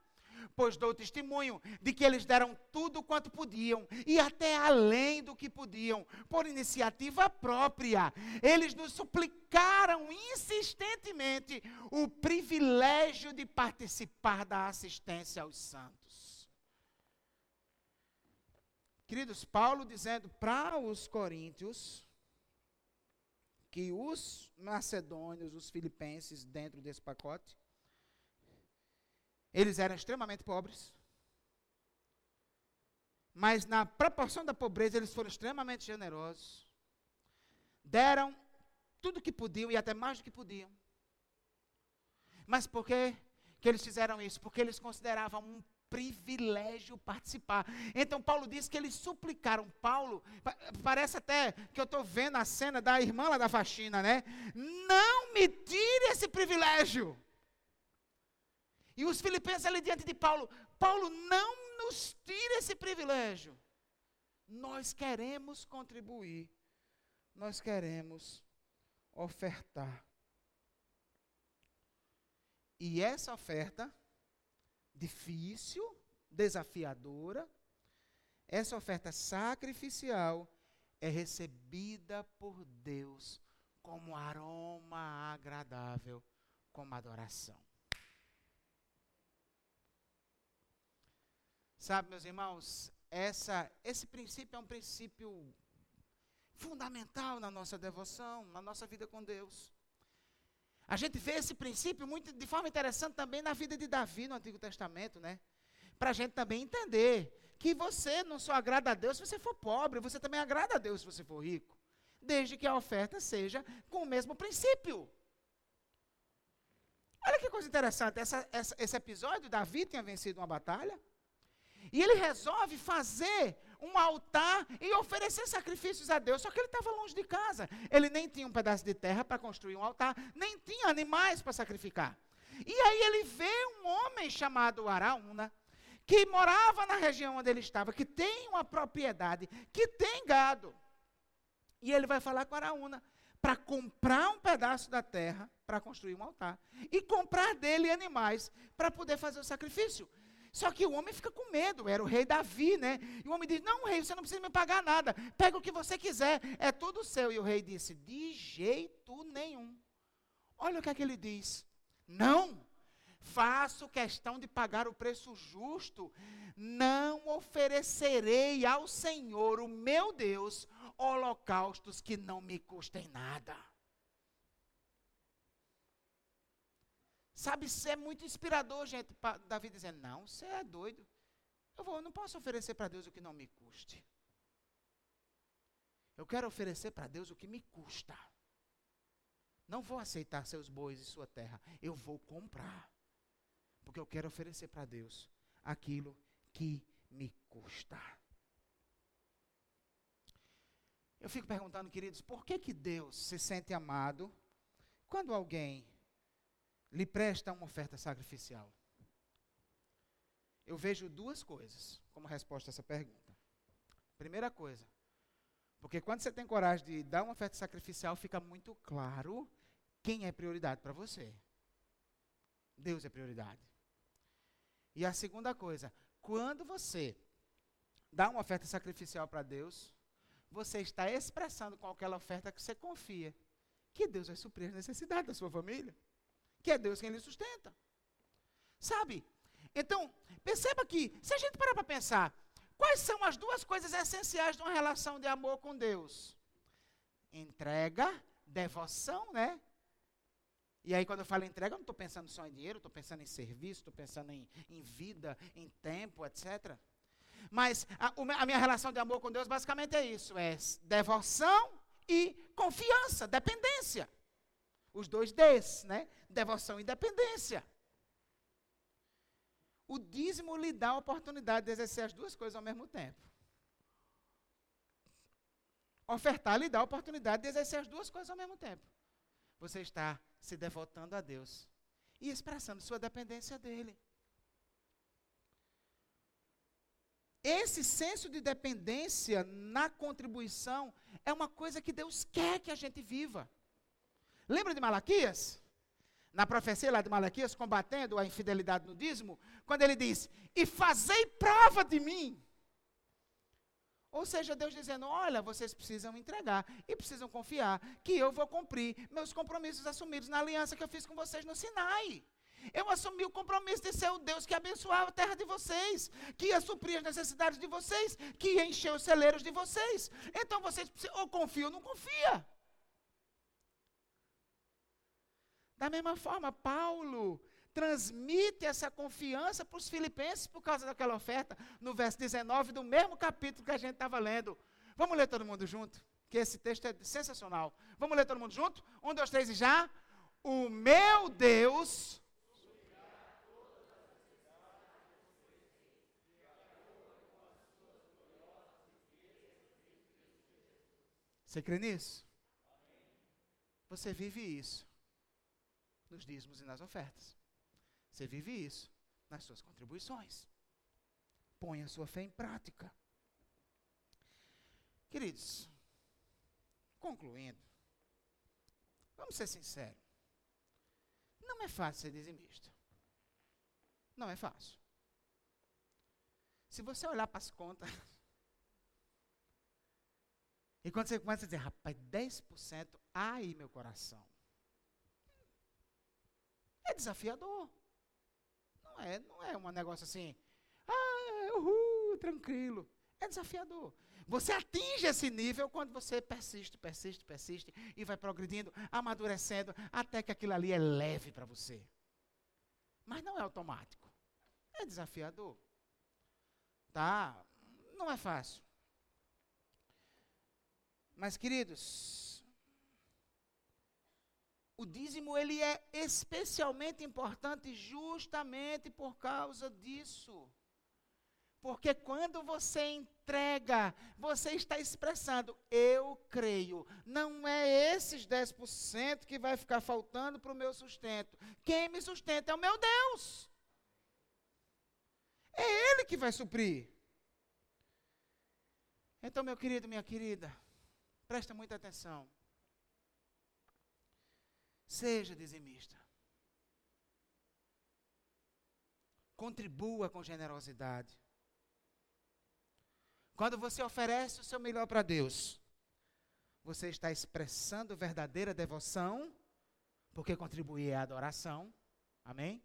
pois dou testemunho de que eles deram tudo quanto podiam e até além do que podiam, por iniciativa própria. Eles nos suplicaram insistentemente o privilégio de participar da assistência aos santos. Queridos, Paulo dizendo para os coríntios que os macedônios, os filipenses, dentro desse pacote, eles eram extremamente pobres. Mas na proporção da pobreza, eles foram extremamente generosos. Deram tudo que podiam e até mais do que podiam. Mas por que, que eles fizeram isso? Porque eles consideravam um privilégio participar. Então Paulo diz que eles suplicaram Paulo, parece até que eu estou vendo a cena da irmã lá da faxina, né? Não me tire esse privilégio. E os filipenses ali diante de Paulo, Paulo não nos tire esse privilégio. Nós queremos contribuir. Nós queremos ofertar. E essa oferta difícil, desafiadora, essa oferta sacrificial é recebida por Deus como aroma agradável, como adoração. Sabe, meus irmãos, essa, esse princípio é um princípio fundamental na nossa devoção, na nossa vida com Deus. A gente vê esse princípio muito de forma interessante também na vida de Davi no Antigo Testamento, né? Para a gente também entender que você não só agrada a Deus se você for pobre, você também agrada a Deus se você for rico. Desde que a oferta seja com o mesmo princípio. Olha que coisa interessante. Essa, essa, esse episódio, Davi tinha vencido uma batalha. E ele resolve fazer um altar e oferecer sacrifícios a Deus. Só que ele estava longe de casa. Ele nem tinha um pedaço de terra para construir um altar, nem tinha animais para sacrificar. E aí ele vê um homem chamado Araúna, que morava na região onde ele estava, que tem uma propriedade, que tem gado. E ele vai falar com Araúna para comprar um pedaço da terra para construir um altar e comprar dele animais para poder fazer o sacrifício. Só que o homem fica com medo, era o rei Davi, né? E o homem diz: Não, rei, você não precisa me pagar nada, pega o que você quiser, é tudo seu. E o rei disse: De jeito nenhum. Olha o que é que ele diz: Não, faço questão de pagar o preço justo, não oferecerei ao Senhor, o meu Deus, holocaustos que não me custem nada. Sabe, é muito inspirador, gente. Davi dizendo: Não, você é doido. Eu, vou, eu não posso oferecer para Deus o que não me custe. Eu quero oferecer para Deus o que me custa. Não vou aceitar seus bois e sua terra. Eu vou comprar. Porque eu quero oferecer para Deus aquilo que me custa. Eu fico perguntando, queridos, por que, que Deus se sente amado quando alguém lhe presta uma oferta sacrificial? Eu vejo duas coisas como resposta a essa pergunta. Primeira coisa, porque quando você tem coragem de dar uma oferta sacrificial, fica muito claro quem é prioridade para você. Deus é prioridade. E a segunda coisa, quando você dá uma oferta sacrificial para Deus, você está expressando com aquela oferta que você confia que Deus vai suprir as necessidades da sua família que é Deus quem lhe sustenta. Sabe? Então, perceba que, se a gente parar para pensar, quais são as duas coisas essenciais de uma relação de amor com Deus? Entrega, devoção, né? E aí, quando eu falo entrega, eu não estou pensando só em dinheiro, estou pensando em serviço, estou pensando em, em, vida, em tempo, etc. Mas a, a minha relação de amor com Deus basicamente é isso: é devoção e confiança, dependência. Os dois Ds, né? Devoção e dependência. O dízimo lhe dá a oportunidade de exercer as duas coisas ao mesmo tempo. Ofertar lhe dá a oportunidade de exercer as duas coisas ao mesmo tempo. Você está se devotando a Deus e expressando sua dependência dele. Esse senso de dependência na contribuição é uma coisa que Deus quer que a gente viva. Lembra de Malaquias? Na profecia lá de Malaquias, combatendo a infidelidade no dízimo, quando ele diz: E fazei prova de mim. Ou seja, Deus dizendo: Olha, vocês precisam entregar e precisam confiar que eu vou cumprir meus compromissos assumidos na aliança que eu fiz com vocês no Sinai. Eu assumi o compromisso de ser o Deus que abençoava a terra de vocês, que ia suprir as necessidades de vocês, que ia encher os celeiros de vocês. Então vocês ou confiam ou não confiam. Da mesma forma, Paulo transmite essa confiança para os filipenses por causa daquela oferta, no verso 19 do mesmo capítulo que a gente estava lendo. Vamos ler todo mundo junto? Que esse texto é sensacional. Vamos ler todo mundo junto? Um, dois, três e já. O meu Deus. Você crê nisso? Você vive isso nos dízimos e nas ofertas. Você vive isso nas suas contribuições. Põe a sua fé em prática. Queridos, concluindo, vamos ser sinceros. Não é fácil ser dizimista. Não é fácil. Se você olhar para as contas, e quando você começa a dizer, rapaz, 10%, ai meu coração. É desafiador. Não é, não é um negócio assim, ah, uhul, tranquilo. É desafiador. Você atinge esse nível quando você persiste, persiste, persiste e vai progredindo, amadurecendo, até que aquilo ali é leve para você. Mas não é automático. É desafiador. Tá? Não é fácil. Mas, queridos, o dízimo ele é especialmente importante justamente por causa disso. Porque quando você entrega, você está expressando, eu creio. Não é esses 10% que vai ficar faltando para o meu sustento. Quem me sustenta é o meu Deus. É Ele que vai suprir. Então, meu querido, minha querida, presta muita atenção. Seja dizimista. Contribua com generosidade. Quando você oferece o seu melhor para Deus, você está expressando verdadeira devoção, porque contribuir é adoração. Amém?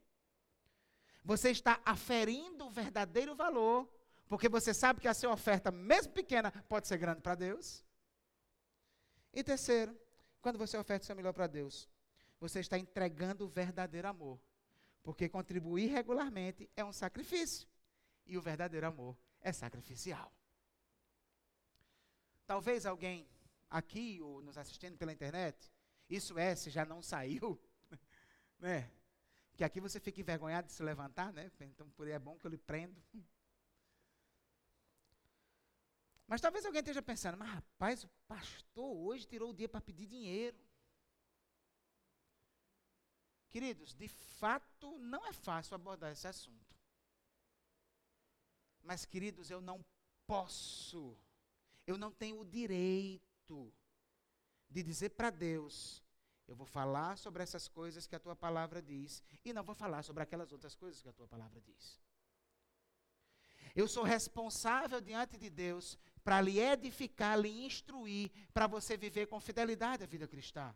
Você está aferindo o verdadeiro valor, porque você sabe que a sua oferta, mesmo pequena, pode ser grande para Deus. E terceiro, quando você oferece o seu melhor para Deus, você está entregando o verdadeiro amor. Porque contribuir regularmente é um sacrifício. E o verdadeiro amor é sacrificial. Talvez alguém aqui ou nos assistindo pela internet, isso é, se já não saiu, né? Que aqui você fica envergonhado de se levantar, né? Então por é bom que eu lhe prendo. Mas talvez alguém esteja pensando, mas rapaz, o pastor hoje tirou o dia para pedir dinheiro. Queridos, de fato não é fácil abordar esse assunto. Mas, queridos, eu não posso eu não tenho o direito de dizer para Deus: eu vou falar sobre essas coisas que a tua palavra diz, e não vou falar sobre aquelas outras coisas que a tua palavra diz. Eu sou responsável diante de Deus para lhe edificar, lhe instruir, para você viver com fidelidade a vida cristã.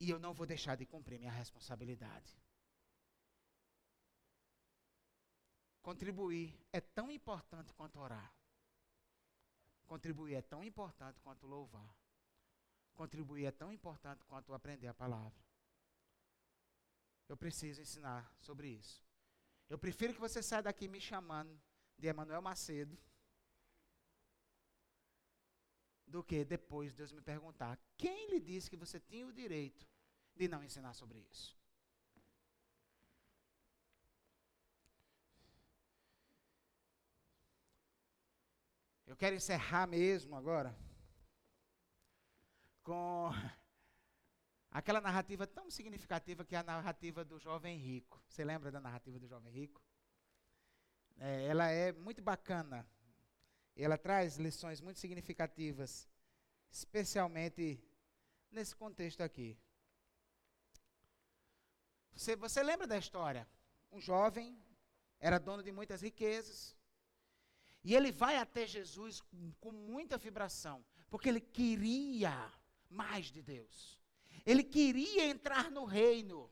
E eu não vou deixar de cumprir minha responsabilidade. Contribuir é tão importante quanto orar. Contribuir é tão importante quanto louvar. Contribuir é tão importante quanto aprender a palavra. Eu preciso ensinar sobre isso. Eu prefiro que você saia daqui me chamando de Emanuel Macedo do que depois Deus me perguntar quem lhe disse que você tinha o direito de não ensinar sobre isso. Eu quero encerrar mesmo agora com aquela narrativa tão significativa que é a narrativa do jovem rico. Você lembra da narrativa do jovem rico? É, ela é muito bacana. Ela traz lições muito significativas, especialmente nesse contexto aqui. Você, você lembra da história? Um jovem era dono de muitas riquezas, e ele vai até Jesus com, com muita vibração, porque ele queria mais de Deus. Ele queria entrar no reino.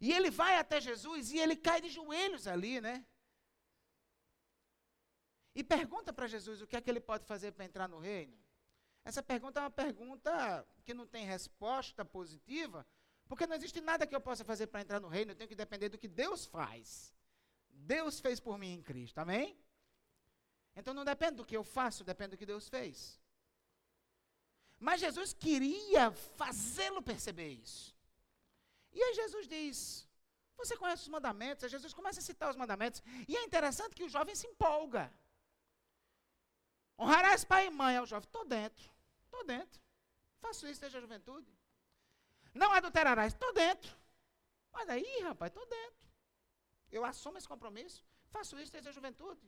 E ele vai até Jesus e ele cai de joelhos ali, né? E pergunta para Jesus o que é que ele pode fazer para entrar no reino. Essa pergunta é uma pergunta que não tem resposta positiva, porque não existe nada que eu possa fazer para entrar no reino, eu tenho que depender do que Deus faz. Deus fez por mim em Cristo, amém? Então não depende do que eu faço, depende do que Deus fez. Mas Jesus queria fazê-lo perceber isso. E aí Jesus diz: Você conhece os mandamentos? Aí Jesus começa a citar os mandamentos. E é interessante que o jovem se empolga. Honrarás pai e mãe. ao jovem: Estou dentro, estou dentro. Faço isso desde a juventude. Não adulterarás, estou dentro. Mas aí, rapaz, estou dentro. Eu assumo esse compromisso. Faço isso desde a juventude.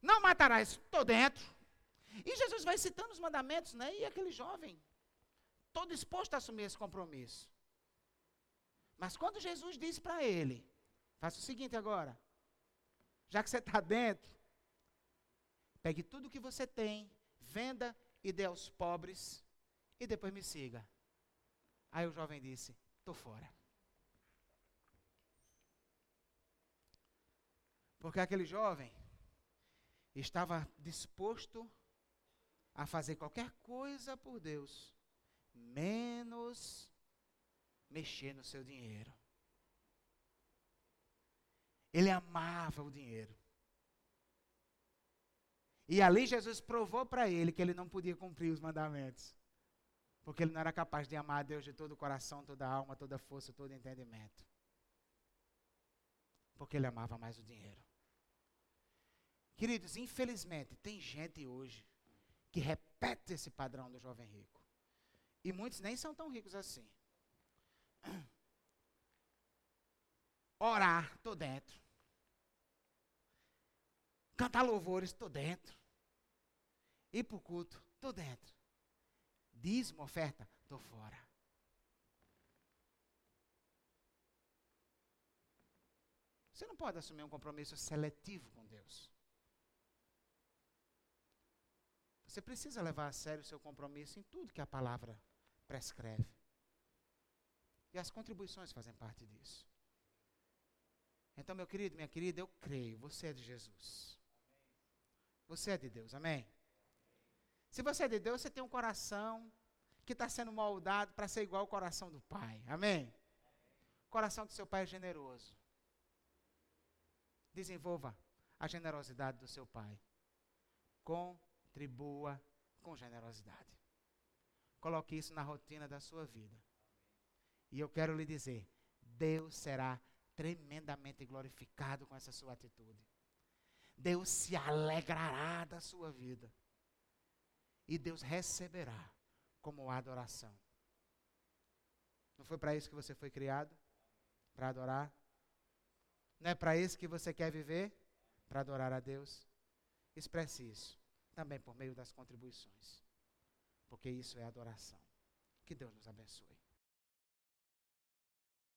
Não matarás, estou dentro. E Jesus vai citando os mandamentos, né? E aquele jovem, todo disposto a assumir esse compromisso. Mas quando Jesus diz para ele, faça o seguinte agora, já que você está dentro, pegue tudo que você tem, venda e dê aos pobres, e depois me siga. Aí o jovem disse: estou fora. Porque aquele jovem estava disposto a fazer qualquer coisa por Deus, menos mexer no seu dinheiro. Ele amava o dinheiro. E ali Jesus provou para ele que ele não podia cumprir os mandamentos. Porque ele não era capaz de amar a Deus de todo o coração, toda a alma, toda a força, todo entendimento. Porque ele amava mais o dinheiro. Queridos, infelizmente, tem gente hoje que repete esse padrão do jovem rico. E muitos nem são tão ricos assim. Orar, estou dentro. Cantar louvores, estou dentro. Ir para o culto, estou dentro. Dízimo, oferta, estou fora. Você não pode assumir um compromisso seletivo com Deus. Você precisa levar a sério o seu compromisso em tudo que a palavra prescreve. E as contribuições fazem parte disso. Então, meu querido, minha querida, eu creio, você é de Jesus. Você é de Deus, amém? Se você é de Deus, você tem um coração que está sendo moldado para ser igual ao coração do Pai, amém? O coração do seu Pai é generoso. Desenvolva a generosidade do seu Pai. Com Tribua com generosidade. Coloque isso na rotina da sua vida. E eu quero lhe dizer: Deus será tremendamente glorificado com essa sua atitude. Deus se alegrará da sua vida. E Deus receberá como adoração. Não foi para isso que você foi criado? Para adorar? Não é para isso que você quer viver? Para adorar a Deus? Expresse isso também por meio das contribuições. Porque isso é adoração. Que Deus nos abençoe.